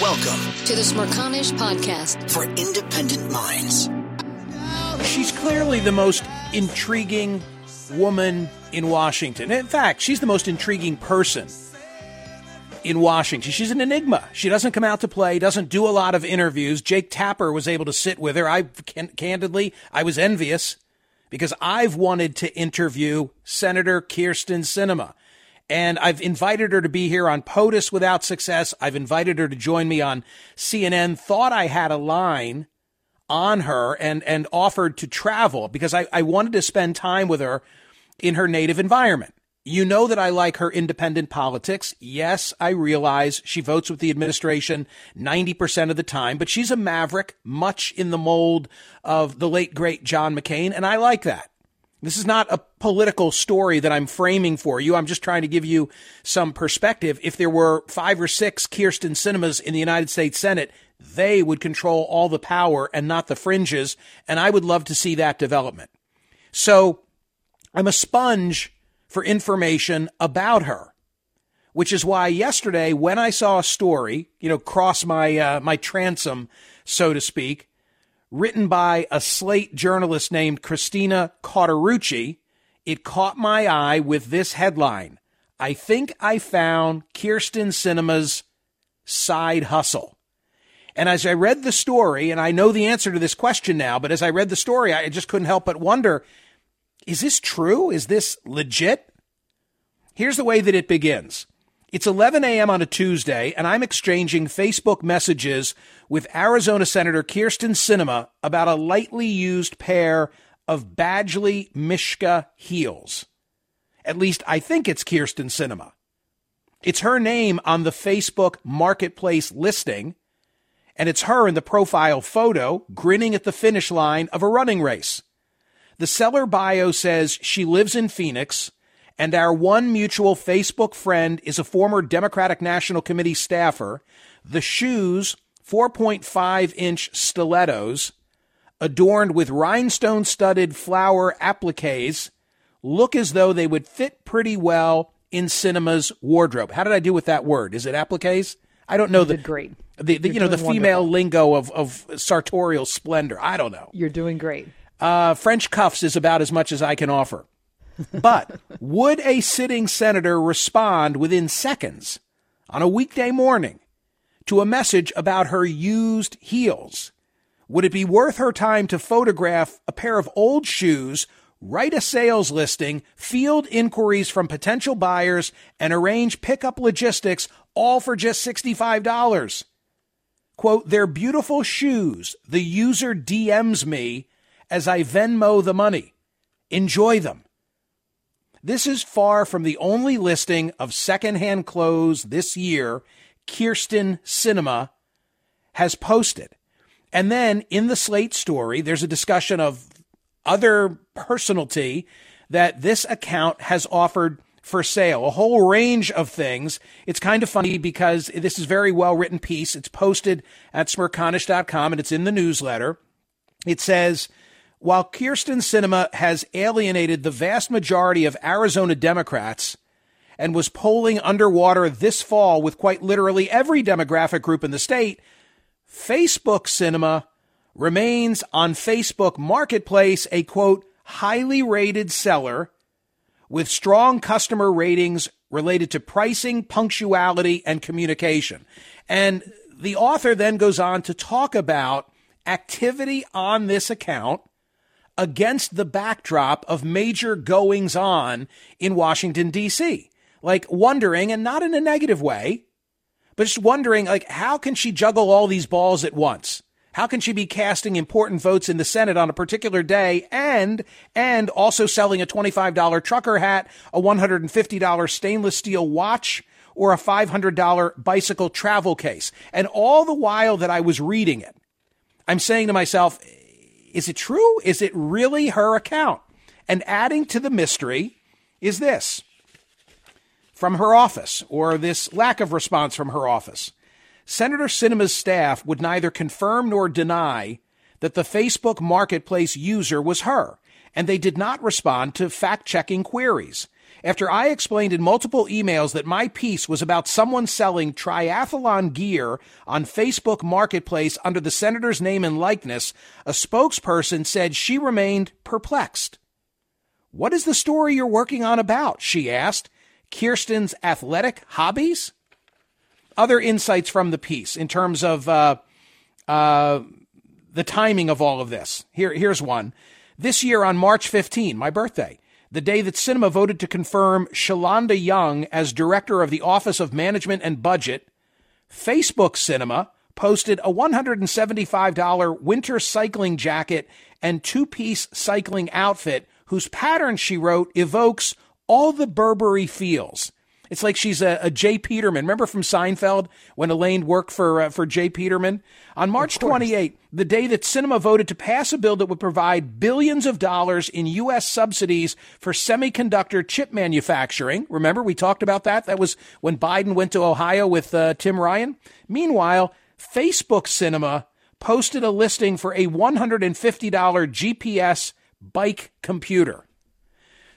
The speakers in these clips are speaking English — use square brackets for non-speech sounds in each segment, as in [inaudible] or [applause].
Welcome to the Smerconish Podcast for independent minds. She's clearly the most intriguing woman in Washington. In fact, she's the most intriguing person in Washington. She's an enigma. She doesn't come out to play, doesn't do a lot of interviews. Jake Tapper was able to sit with her. I candidly, I was envious because I've wanted to interview Senator Kyrsten Sinema. And I've invited her to be here on POTUS without success. I've invited her to join me on CNN. Thought I had a line on her and, and offered to travel because I, I wanted to spend time with her in her native environment. You know that I like her independent politics. Yes, I realize she votes with the administration 90% of the time, but she's a maverick, much in the mold of the late great John McCain, and I like that. This is not a political story that I'm framing for you. I'm just trying to give you some perspective. If there were five or six Kyrsten Sinemas in the United States Senate, they would control all the power and not the fringes. And I would love to see that development. So I'm a sponge for information about her, which is why yesterday when I saw a story, you know, cross my, uh, my transom, so to speak, written by a Slate journalist named Christina Cauterucci, it caught my eye with this headline. I think I found Kyrsten Sinema's side hustle. And as I read the story, and I know the answer to this question now, but as I read the story, I just couldn't help but wonder, is this true? Is this legit? Here's the way that it begins. It's 11 a.m. on a Tuesday, and I'm exchanging Facebook messages with Arizona Senator Kyrsten Sinema about a lightly used pair of Badgley Mischka heels. At least I think it's Kyrsten Sinema. It's her name on the Facebook marketplace listing, and it's her in the profile photo grinning at the finish line of a running race. The seller bio says she lives in Phoenix and our one mutual Facebook friend is a former Democratic National Committee staffer. The shoes, 4.5 inch stilettos, adorned with rhinestone studded flower appliques, look as though they would fit pretty well in Sinema's wardrobe. How did I do with that word? Is it appliques? I don't know you the great. The, the you know the female wonderful. lingo of of sartorial splendor. I don't know. You're doing great. Uh, French cuffs is about as much as I can offer. But would a sitting senator respond within seconds on a weekday morning to a message about her used heels? Would it be worth her time to photograph a pair of old shoes, write a sales listing, field inquiries from potential buyers, and arrange pickup logistics all for just $65? Quote, they're beautiful shoes. The user DMs me as I Venmo the money. Enjoy them. This is far from the only listing of secondhand clothes this year Kyrsten Sinema has posted. And then in the Slate story, there's a discussion of other personality that this account has offered for sale, a whole range of things. It's kind of funny because this is very well written piece. It's posted at smerconish.com and it's in the newsletter. It says, while Kyrsten Sinema has alienated the vast majority of Arizona Democrats and was polling underwater this fall with quite literally every demographic group in the state, Facebook Sinema remains on Facebook Marketplace a quote, highly rated seller with strong customer ratings related to pricing, punctuality, and communication. And the author then goes on to talk about activity on this account against the backdrop of major goings on in Washington, D.C. Like wondering, and not in a negative way, but just wondering, like, how can she juggle all these balls at once? How can she be casting important votes in the Senate on a particular day and and also selling a $25 trucker hat, a $150 stainless steel watch, or a $500 bicycle travel case? And all the while that I was reading it, I'm saying to myself, is it true? Is it really her account? And adding to the mystery is this from her office, or this lack of response from her office. Senator Sinema's staff would neither confirm nor deny that the Facebook Marketplace user was her, and they did not respond to fact checking queries. After I explained in multiple emails that my piece was about someone selling triathlon gear on Facebook Marketplace under the senator's name and likeness, a spokesperson said she remained perplexed. What is the story you're working on about? She asked. Kyrsten's athletic hobbies? other insights from the piece in terms of uh, uh, the timing of all of this. Here, here's one. This year on March 15, my birthday, the day that Sinema voted to confirm Shalanda Young as director of the Office of Management and Budget, Facebook Sinema posted a $175 winter cycling jacket and two piece cycling outfit whose pattern, she wrote, evokes all the Burberry feels. It's like she's a, a J. Peterman. Remember from Seinfeld when Elaine worked for uh, for J. Peterman? On March 28, the day that Sinema voted to pass a bill that would provide billions of dollars in U.S. subsidies for semiconductor chip manufacturing. Remember, we talked about that? That was when Biden went to Ohio with uh, Tim Ryan. Meanwhile, Facebook Sinema posted a listing for a $150 GPS bike computer.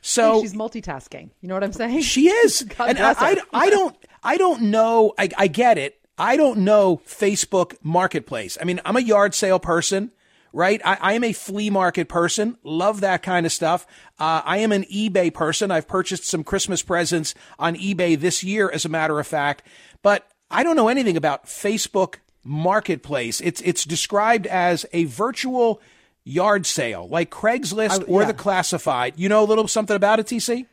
So she's multitasking. You know what I'm saying? She [laughs] is. and I, I, I, don't I don't know. I, I get it. I don't know Facebook Marketplace. I mean, I'm a yard sale person, right? I, I am a flea market person. Love that kind of stuff. Uh, I am an eBay person. I've purchased some Christmas presents on eBay this year, as a matter of fact. But I don't know anything about Facebook Marketplace. It's it's described as a virtual yard sale like Craigslist I, or yeah. the classified. You know a little something about it, TC?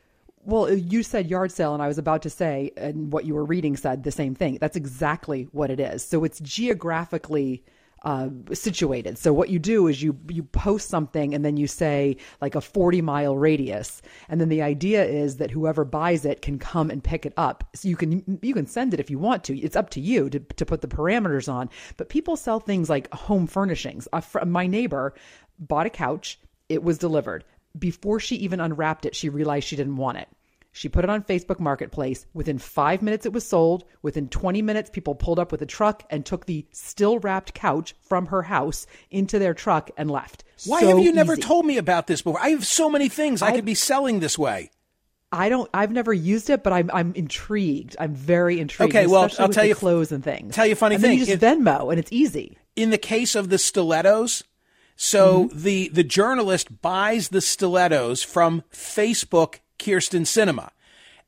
Well, uh, you said yard sale, and I was about to say, and what you were reading said the same thing. That's exactly what it is. So it's geographically uh, situated. So what you do is you you post something and then you say like a 40 mile radius, and then the idea is that whoever buys it can come and pick it up. So you can you can send it if you want to. It's up to you to to put the parameters on. But people sell things like home furnishings. Uh, my neighbor bought a couch. It was delivered. Before she even unwrapped it, she realized she didn't want it. She put it on Facebook Marketplace. Within five minutes, it was sold. Within 20 minutes, people pulled up with a truck and took the still wrapped couch from her house into their truck and left. Why so have you never told me about this before? I have so many things I, I could be selling this way. I don't. I've never used it, but I'm I'm intrigued. I'm very intrigued. Okay, well, I'll tell you clothes and things. Tell you a funny and thing. Then you just Venmo, and it's easy. In the case of the stilettos, so mm-hmm. the the journalist buys the stilettos from Facebook Kyrsten Sinema.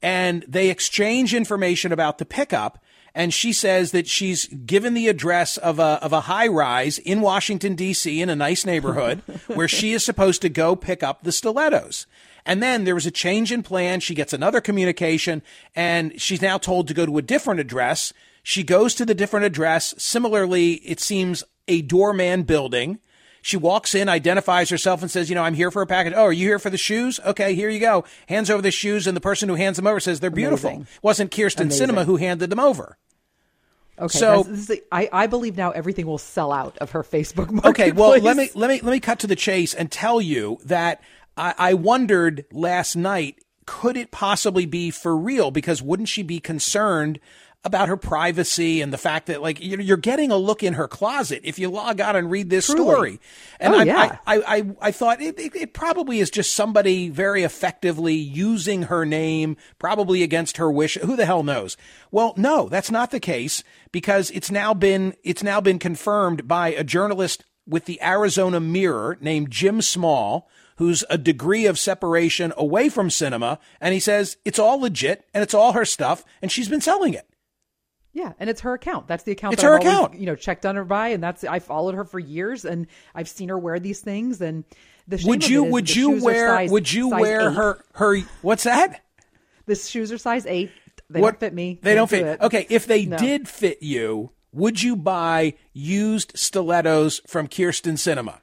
And they exchange information about the pickup. And she says that she's given the address of a, of a high rise in Washington, D.C., in a nice neighborhood [laughs] where she is supposed to go pick up the stilettos. And then there was a change in plan. She gets another communication and she's now told to go to a different address. She goes to the different address. Similarly, it seems a doorman building. She walks in, identifies herself, and says, You know, I'm here for a package. Oh, are you here for the shoes? Okay, here you go. Hands over the shoes, and the person who hands them over says, They're beautiful. Amazing. Wasn't Kyrsten Amazing. Sinema who handed them over. Okay, so is, I, I believe now everything will sell out of her Facebook marketplace. [laughs] Okay, well let me let me let me cut to the chase and tell you that I, I wondered last night could it possibly be for real? Because wouldn't she be concerned about her privacy and the fact that like you're getting a look in her closet if you log on and read this Truly. story. And oh, I, yeah. I, I, I, thought it, it, it, probably is just somebody very effectively using her name, probably against her wish. Who the hell knows? Well, no, that's not the case because it's now been, it's now been confirmed by a journalist with the Arizona Mirror named Jim Small who's a degree of separation away from Sinema. and he says it's all legit and it's all her stuff, and she's been selling it. Yeah, and it's her account. That's the account. It's that her I've always, account. you know, checked on her by, and that's I followed her for years, and I've seen her wear these things. And the Would you would you wear size- would you wear eight. her her what's that? The shoes are size eight. They what don't fit me. They don't fit. do. Okay, if they No. did fit you, would you buy used stilettos from Kyrsten Sinema?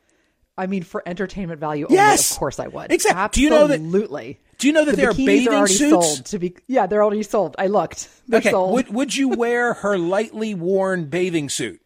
I mean, for entertainment value, only, Yes! of course I would. Exact- do you know that- Absolutely. Do you know that the there are bathing are already suits? sold to be yeah they're already sold i looked they're okay, sold would would you wear her lightly worn bathing suit?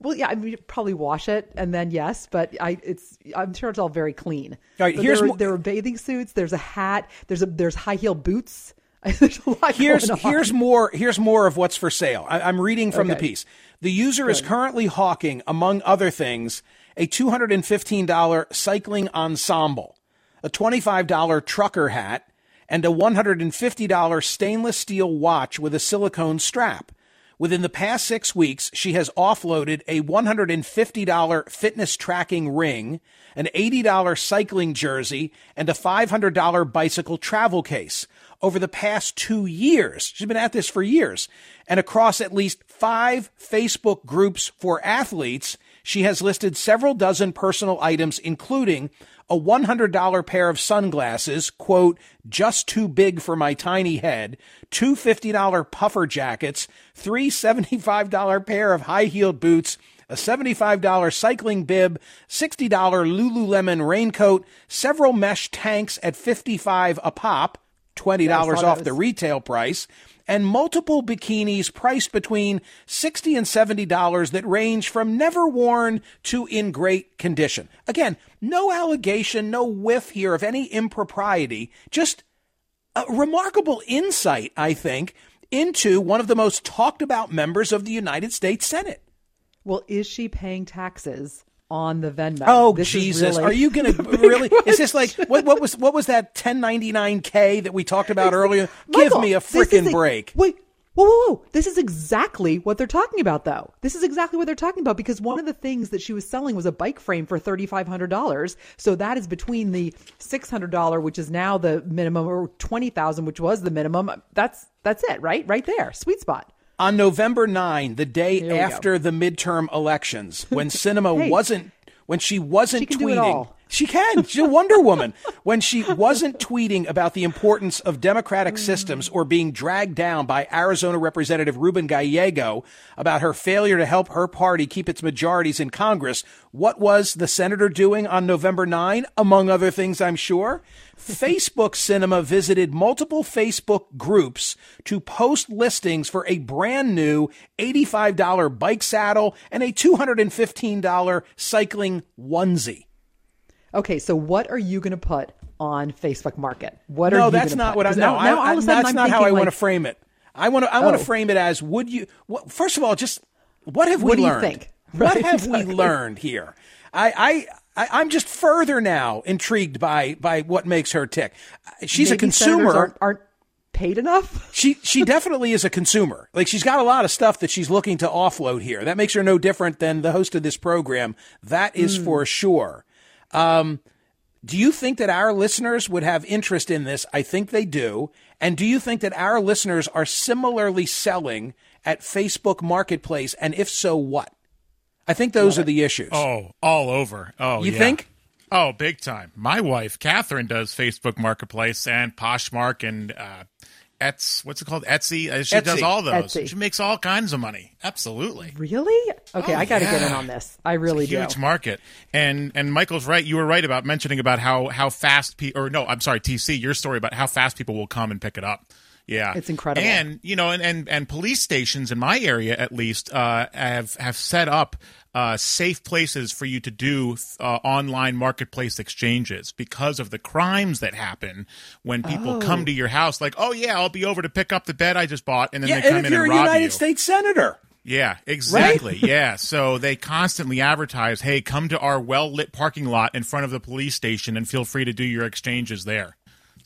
well yeah i mean probably wash it and then yes but i it's i'm sure it's all very clean All right, But here's there, there are bathing suits there's a hat there's a there's high heel boots [laughs] there's a lot Here's here's more here's more of what's for sale. I, I'm reading from the piece. The user is currently hawking, among other things, a two hundred and fifteen dollar cycling ensemble, a twenty five dollar trucker hat, and a one hundred and fifty dollar stainless steel watch with a silicone strap. Within the past six weeks, she has offloaded a $150 fitness tracking ring, an $80 cycling jersey, and a $500 bicycle travel case. Over the past two years, she's been at this for years, and across at least five Facebook groups for athletes, she has listed several dozen personal items, including a $100 pair of sunglasses, quote, just too big for my tiny head, two $50 puffer jackets, three $75 pair of high heeled boots, a $75 cycling bib, $60 Lululemon raincoat, several mesh tanks at 55 a pop, $20 Yeah, off the retail price, and multiple bikinis priced between 60 and $70 that range from never worn to in great condition. Again, no allegation, no whiff here of any impropriety, just a remarkable insight, I think, into one of the most talked about members of the United States Senate. well is she paying taxes on the venmo Oh This Jesus! really- Are you going [laughs] to really? Is this like what? What was what was that 1099k that we talked about earlier? Give me a freaking break. Wait, whoa, whoa, whoa. This is exactly what they're talking about, though. This is exactly what they're talking about because one of the things that she was selling was a bike frame for $3,500. So that is between the $600, which is now the minimum, or 20000 which was the minimum. That's that's it, right? Right there. Sweet spot. On November 9, the day we go. after the midterm elections, when [laughs] Sinema Hey. wasn't when she wasn't She tweeting. Do it all. She can. She's a Wonder Woman. When she wasn't tweeting about the importance of democratic mm. systems or being dragged down by Arizona Representative Ruben Gallego about her failure to help her party keep its majorities in Congress, what was the senator doing on November 9? Among other things, I'm sure. Facebook Sinema visited multiple Facebook groups to post listings for a brand new $85 bike saddle and a $215 cycling onesie. Okay, so what are you going to put on Facebook Market? What are no, you that's not put? what I know. now- now all I, of a sudden that's I'm not how I thinking, want to frame it. I want to. I want to Oh. frame it as: Would you? What, first of all, just what have we What you learned? think? [laughs] What have we learned here? I, I, I, I'm just further now intrigued by by what makes her tick. She's a maybe senators consumer. Aren't, aren't paid enough? [laughs] She she definitely is a consumer. Like she's got a lot of stuff that she's looking to offload here. That makes her no different than the host of this program. That is is for sure. Um, do you think that our listeners would have interest in this? I think they do. And do you think that our listeners are similarly selling at Facebook Marketplace? And if so, what? I think those are the issues. Oh, all over. Oh, You yeah. think? Oh, big time. My wife, Catherine, does Facebook Marketplace and Poshmark and uh, Ets. What's it called? Etsy. Uh, She Etsy. does all those. Etsy. She makes all kinds of money. Absolutely. Really? Okay, Oh, I got to get in on this. I really It's a huge do. market. And and Michael's right. You were right about mentioning about how how fast pe- or no, I'm sorry, TC, your story about how fast people will come and pick it up. Yeah, It's incredible. And you know, and and, and police stations in my area at least uh, have have set up uh, safe places for you to do uh, online marketplace exchanges because of the crimes that happen when people come to your house. Like, oh yeah, I'll be over to pick up the bed I just bought, and then yeah, they come and if in you're and a rob United you. States senator, Yeah, exactly. yeah. So they constantly advertise, hey, come to our well lit parking lot in front of the police station and feel free to do your exchanges there.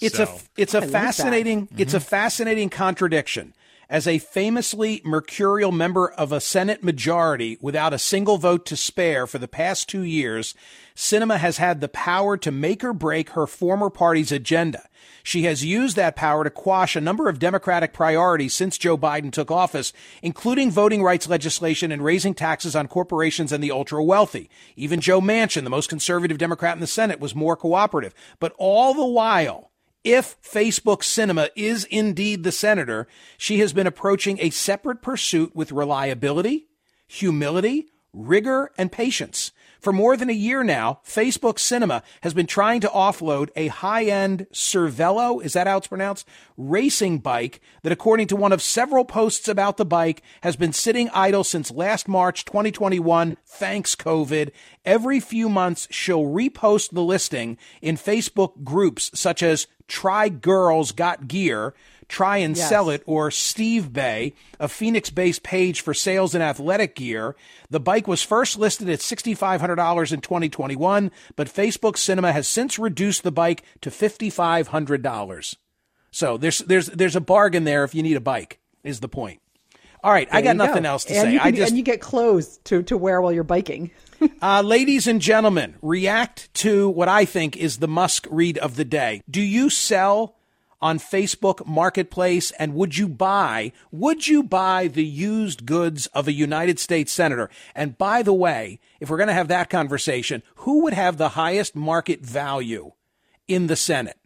It's so, a it's a I like fascinating it's Mm-hmm. a fascinating contradiction As a famously mercurial member of a Senate majority without a single vote to spare for the past two years, Sinema has had the power to make or break her former party's agenda. She has used that power to quash a number of Democratic priorities since Joe Biden took office, including voting rights legislation and raising taxes on corporations and the ultra wealthy. Even Joe Manchin, the most conservative Democrat in the Senate, was more cooperative. But all the while, if Facebook Sinema is indeed the senator, she has been approaching a separate pursuit with reliability, humility, rigor, and patience. For more than a year now, Facebook Sinema has been trying to offload a high-end Cervelo, is that how it's pronounced? Racing bike that according to one of several posts about the bike has been sitting idle since last March 2021 thanks COVID. Every few months she'll repost the listing in Facebook groups such as Tri Girls Got Gear, Try and Yes. Sell It, or Steve Bay, a Phoenix based page for sales and athletic gear. The bike was first listed at $6,500 in 2021, but Facebook Sinema has since reduced the bike to $5,500. So there's, there's, there's a bargain there if you need a bike, is the point. All right, I got nothing go. else to and say. You can, I just and you get clothes to, to wear while you're biking. [laughs] uh, ladies and gentlemen, react to what I think is the Musk read of the day. Do you sell on Facebook Marketplace and would you buy, would you buy the used goods of a United States Senator? And by the way, if we're going to have that conversation, who would have the highest market value in the Senate?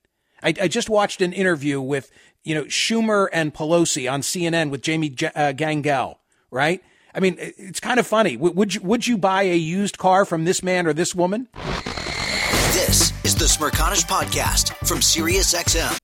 I, I just watched an interview with, you know, Schumer and Pelosi on CNN with Jamie J- uh, Gangel, right? I mean, it's kind of funny. Would you would you buy a used car from this man or this woman? This is the Smerconish Podcast from SiriusXM.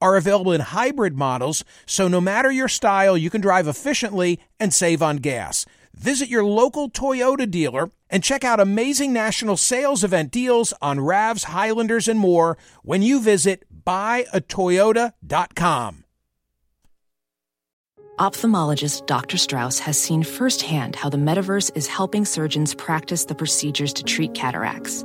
are available in hybrid models, so no matter your style, you can drive efficiently and save on gas. Visit your local Toyota dealer and check out amazing national sales event deals on RAVs, Highlanders, and more when you visit buyatoyota.com. Ophthalmologist Dr. Strauss has seen firsthand how the metaverse is helping surgeons practice the procedures to treat cataracts.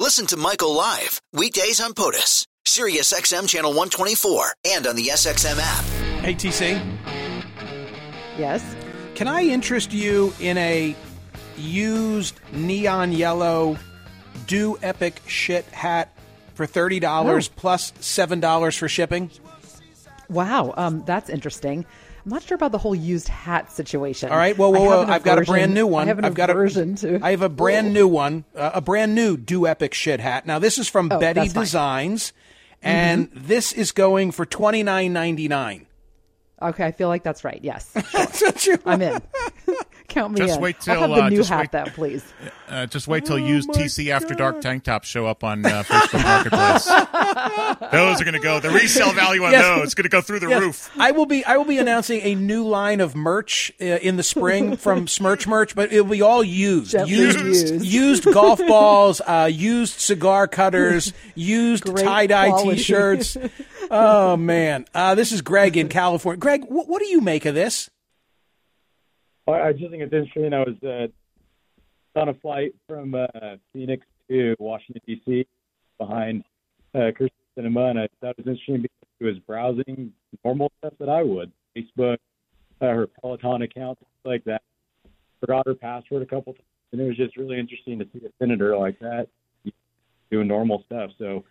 Listen to Michael live weekdays on POTUS, Sirius XM channel 124, and on the SXM app. Hey, TC, Yes. can I interest you in a used neon yellow do epic shit hat for $30 plus $7 for shipping? Wow. Um, that's interesting. I'm not sure about the whole used hat situation. All right. Whoa, I whoa, have whoa! I've got a brand new one. I have an I've got aversion a, to. I have a brand new one, uh, a brand new do epic shit hat. Now this is from Oh, Betty fine. Designs, and this is going for twenty nine ninety nine. Okay, I feel like that's right. Yes, [laughs] sure. I'm in. [laughs] Count me Just in. wait till I'll have the uh, new just hat wait, then, please. [laughs] Uh, just wait till used TC After Dark tank tops show up on uh, Facebook Marketplace. [laughs] those are going to go. The resale value on Yes. those is going to go through the Yes. roof. I will be I will be announcing a new line of merch uh, in the spring from [laughs] Smirch Merch, but it'll be all used, Gently used, used. used golf balls, uh, used cigar cutters, used tie dye quality. T-shirts. oh man, uh, this is Greg in California. Greg, wh- what do you make of this? I just think it's interesting. I was uh, on a flight from uh, Phoenix to Washington D.C. behind uh, Kyrsten Sinema, and I thought it was interesting because she was browsing normal stuff that I would, Facebook, uh, her Peloton account, things like that. Forgot her password a couple times, and it was just really interesting to see a senator like that doing normal stuff. So.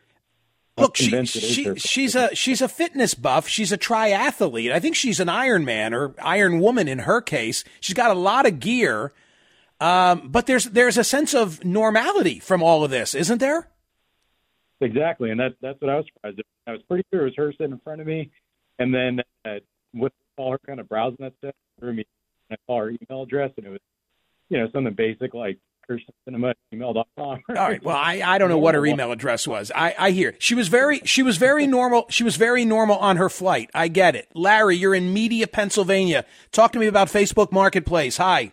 Look, she, convinced it is she she's a she's a fitness buff. She's a triathlete. I think she's an Iron Man or Iron Woman in her case. She's got a lot of gear, um, but there's there's a sense of normality from all of this, isn't there? Exactly, and that that's what I was surprised. At. I was pretty sure it was her sitting in front of me, and then uh, with all her kind of browsing that stuff through me, I saw her email address, and it was, you know, something basic like kirstencinema gmail.com. [laughs] All right. Well, I, I don't know what her email address was. I, I hear she was very she was very normal. She was very normal on her flight. I get it. Larry, you're in Media, Pennsylvania. Talk to me about Facebook Marketplace. Hi.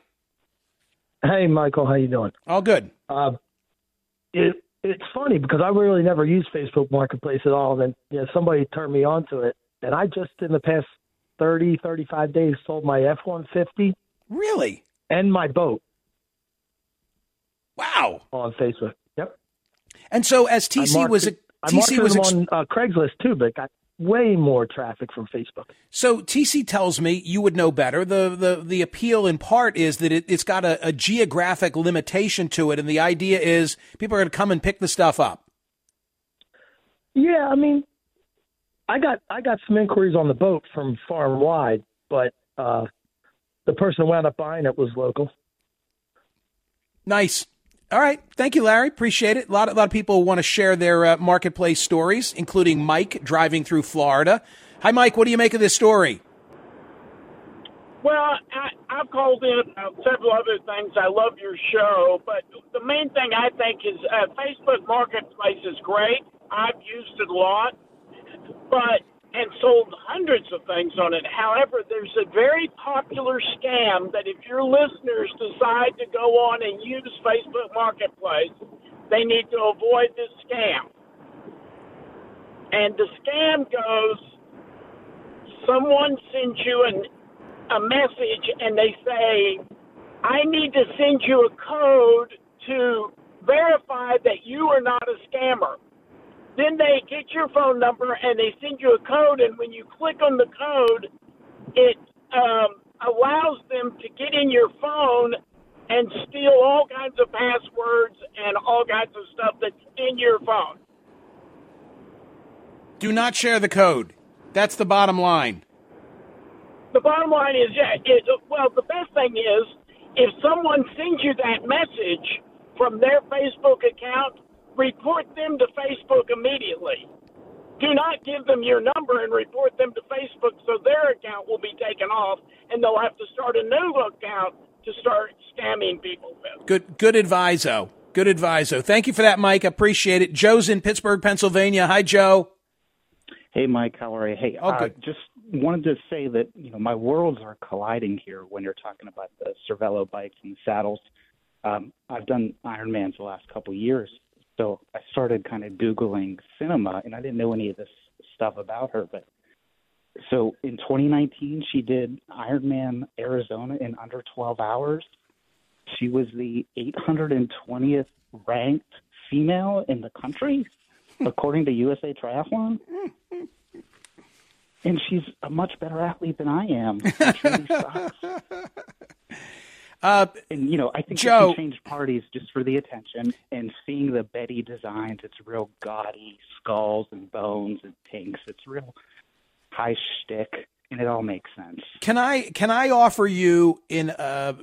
Hey, Michael, how you doing? All good. Uh, it it's funny because I really never used Facebook Marketplace at all. And then you know, somebody turned me on to it, and I just in the past 30, 35 days sold my F one fifty Really? and my boat Wow. on Facebook. Yep. And so as TC was marketed- I TC was them ex- on uh, Craigslist too, but got way more traffic from Facebook. So TC tells me you would know better. The the the appeal in part is that it, it's got a, a geographic limitation to it, and the idea is people are going to come and pick the stuff up. Yeah, I mean, I got I got some inquiries on the boat from far and wide, but uh, the person who wound up buying it was local. Nice. All right. Thank you, Larry. Appreciate it. A lot, a lot of people want to share their uh, marketplace stories, including Mike driving through Florida. Hi, Mike. What do you make of this story? Well, I, I've called in about several other things. I love your show, but the main thing I think is uh, Facebook Marketplace is great. I've used it a lot, but and sold hundreds of things on it. However, there's a very popular scam that if your listeners decide to go on and use Facebook Marketplace, they need to avoid this scam. And the scam goes someone sends you an, a message and they say, I need to send you a code to verify that you are not a scammer. Then they get your phone number and they send you a code, and when you click on the code, it um, allows them to get in your phone and steal all kinds of passwords and all kinds of stuff that's in your phone. Do not share the code. That's the bottom line. The bottom line is, yeah, it, well, the best thing is if someone sends you that message from their Facebook account, report them to Facebook immediately. Do not give them your number and report them to Facebook so their account will be taken off and they'll have to start a new account to start scamming people with. Good, good adviso. Good adviso. Thank you for that, Mike. Appreciate it. Joe's in Pittsburgh, Pennsylvania. Hi, Joe. Hey, Mike, how are you? Hey, Oh, uh, just wanted to say that you know my worlds are colliding here when you're talking about the Cervelo bikes and the saddles. Um, I've done Ironmans the last couple of years, so I started kind of googling Sinema, and I didn't know any of this stuff about her. But so in 2019, she did Ironman Arizona in under 12 hours. She was the 820th ranked female in the country, [laughs] according to USA Triathlon. [laughs] And she's a much better athlete than I am. [laughs] Which really sucks. Uh, and you know, I think Joe- we can change parties just for the attention and seeing the Betty designs. It's real gaudy skulls and bones and tanks. It's real high shtick, and it all makes sense. Can I can I offer you in uh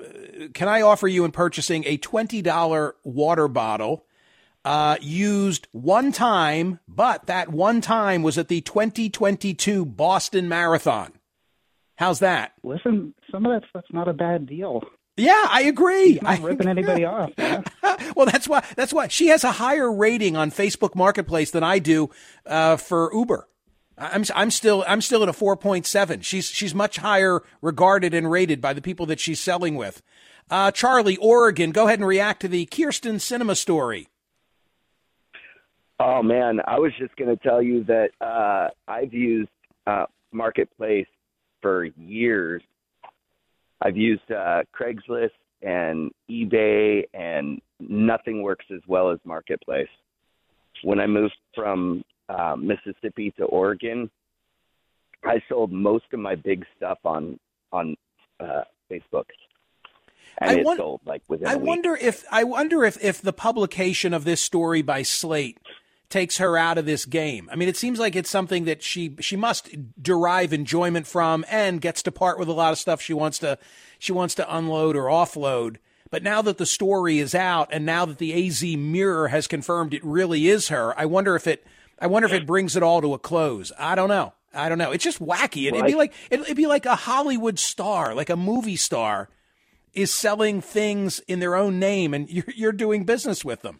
can I offer you in purchasing a twenty dollar water bottle uh used one time, but that one time was at the twenty twenty two Boston Marathon. How's that? Listen, some of that stuff's not a bad deal. Yeah, I agree. I'm not ripping anybody off. [laughs] well, that's why that's why she has a higher rating on Facebook Marketplace than I do uh, for Uber. I'm I'm still I'm still at a 4.7. She's she's much higher regarded and rated by the people that she's selling with. Uh, Charlie, Oregon, go ahead and react to the Kyrsten Sinema story. Oh man, I was just going to tell you that uh, I've used uh, Marketplace for years. I've used uh, Craigslist and eBay, and nothing works as well as Marketplace. When I moved from uh, Mississippi to Oregon, I sold most of my big stuff on on uh, Facebook. And I won- sold like within I wonder if I wonder if if the publication of this story by Slate takes her out of this game. I mean, it seems like it's something that she she must derive enjoyment from and gets to part with a lot of stuff she wants to she wants to unload or offload. But now that the story is out and now that the AZ Mirror has confirmed it really is her, I wonder if it I wonder if it brings it all to a close. I don't know. I don't know. It's just wacky. It, would be like it'd be like a Hollywood star, like a movie star is selling things in their own name and you're, you're doing business with them.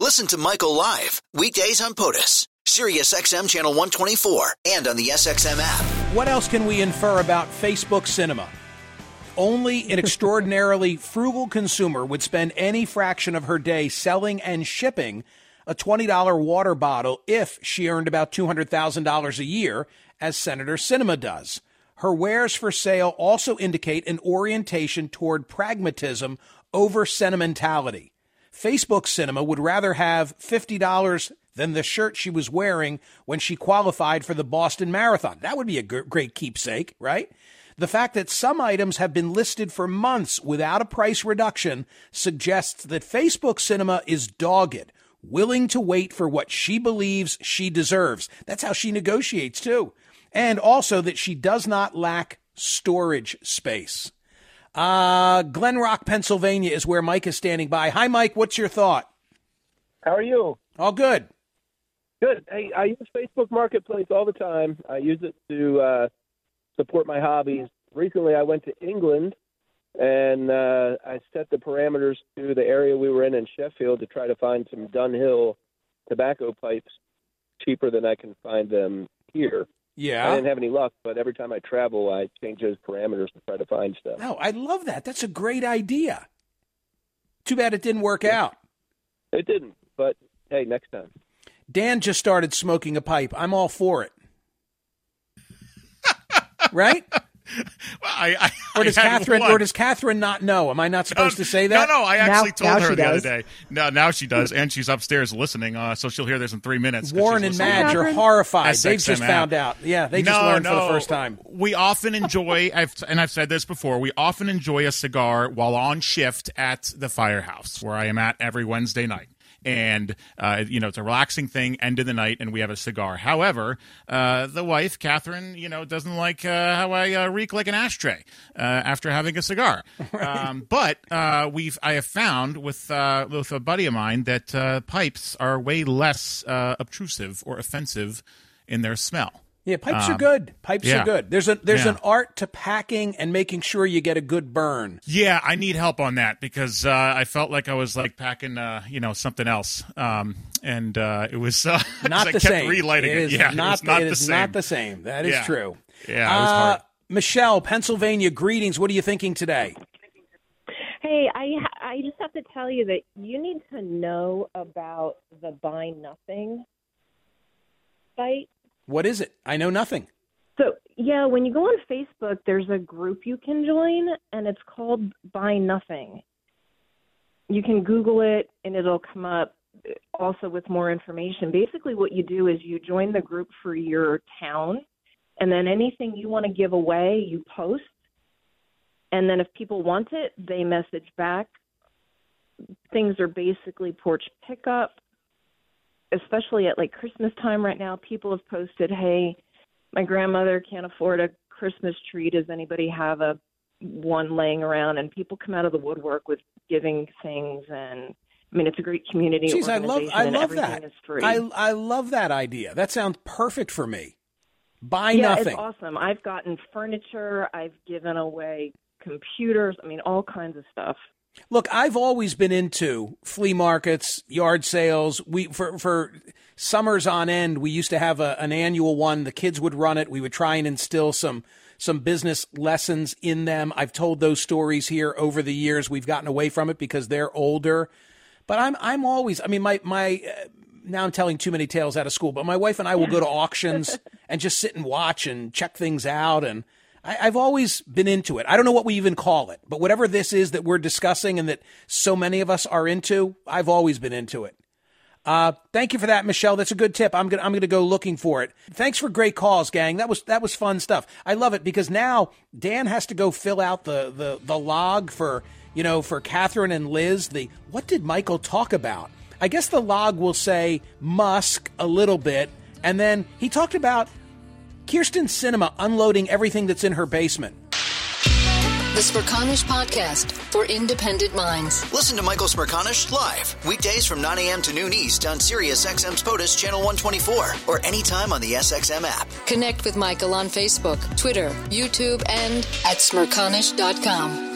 Listen to Michael live weekdays on POTUS, SiriusXM channel 124, and on the SXM app. What else can we infer about Facebook Sinema? Only an [laughs] extraordinarily frugal consumer would spend any fraction of her day selling and shipping a $20 water bottle if she earned about $200,000 a year, as Senator Sinema does. Her wares for sale also indicate an orientation toward pragmatism over sentimentality. Facebook Sinema would rather have $50 than the shirt she was wearing when she qualified for the Boston Marathon. That would be a great keepsake, right? The fact that some items have been listed for months without a price reduction suggests that Facebook Sinema is dogged, willing to wait for what she believes she deserves. That's how she negotiates, too. And also that she does not lack storage space. Uh, Glen Rock, Pennsylvania is where Mike is standing by. Hi, Mike. What's your thought? How are you? All good. Good. Hey, I use Facebook Marketplace all the time. I use it to uh, support my hobbies. Recently, I went to England and uh, I set the parameters to the area we were in in Sheffield to try to find some Dunhill tobacco pipes cheaper than I can find them here. Yeah. I didn't have any luck, but every time I travel, I change those parameters to try to find stuff. No, I love that. That's a great idea. Too bad it didn't work out. It didn't, but hey, next time. Dan just started smoking a pipe. I'm all for it. [laughs] right? [laughs] Well, I, I, Or does I Catherine? one. Or does Catherine not know? Am I not supposed to say that? No, no, I actually Now- told now her she the other day. No, now she does, and she's upstairs listening, uh, so she'll hear this in three minutes. Warren and. Madge are Catherine? horrified. They've just found out. Yeah, they just No, learned for the first time. We often enjoy, [laughs] I've, and I've said this before, we often enjoy a cigar while on shift at the firehouse, where I am at every Wednesday night. And, uh, you know, it's a relaxing thing, end of the night, and we have a cigar. However, uh, the wife, Catherine, you know, doesn't like uh, how I uh, reek like an ashtray uh, after having a cigar. [laughs] Um, but uh, we've, I have found with, uh, with a buddy of mine that uh, pipes are way less uh, obtrusive or offensive in their smell. Yeah, pipes are Um, good. Pipes yeah. are good. There's a there's Yeah. an art to packing and making sure you get a good burn. Yeah, I need help on that because uh, I felt like I was like packing, uh, you know, something else, um, and uh, it was uh, 'cause [laughs] Not I the kept same. relighting it. is Yeah, not, it not it the is same. not the same. That is Yeah. true. Yeah, it was Uh, hard. Michelle, Pennsylvania, greetings. What are you thinking today? Hey, I I just have to tell you that you need to know about the Buy Nothing site. What is it? I know nothing. So yeah, when you go on Facebook, there's a group you can join, and it's called Buy Nothing. You can Google it, and it'll come up also with more information. Basically, what you do is you join the group for your town, and then anything you want to give away, you post. And then if people want it, they message back. Things are basically porch pickup, especially at like Christmas time right now. People have posted, "Hey, my grandmother can't afford a Christmas tree. Does anybody have a one laying around?" And people come out of the woodwork with giving things, and I mean, it's a great community Jeez, I love I love that. is free. I I love that idea. That sounds perfect for me. Buy yeah, nothing. it's awesome. I've gotten furniture. I've given away computers. I mean, all kinds of stuff. Look, I've always been into flea markets, yard sales. We for for summers on end, we used to have a, an annual one. The kids would run it. We would try and instill some some business lessons in them. I've told those stories here over the years. We've gotten away from it because they're older. But I'm I'm always. I mean, my my. Uh, now I'm telling too many tales out of school, but my wife and I will go to auctions [laughs] and just sit and watch and check things out. And I, I've always been into it. I don't know what we even call it, but whatever this is that we're discussing and that so many of us are into, I've always been into it. Uh, thank you for that, Michelle. That's a good tip. I'm gonna I'm gonna go looking for it. Thanks for great calls, gang. That was that was fun stuff. I love it because now Dan has to go fill out the the the log for you know for Catherine and Liz. The what did Michael talk about? I guess the log will say Musk a little bit, and then he talked about Kyrsten Sinema unloading everything that's in her basement. The Smerconish Podcast for independent minds. Listen to Michael Smerconish live weekdays from 9 a.m. to noon East on Sirius XM's POTUS Channel 124 or anytime on the SXM app. Connect with Michael on Facebook, Twitter, YouTube, and at smerconish.com.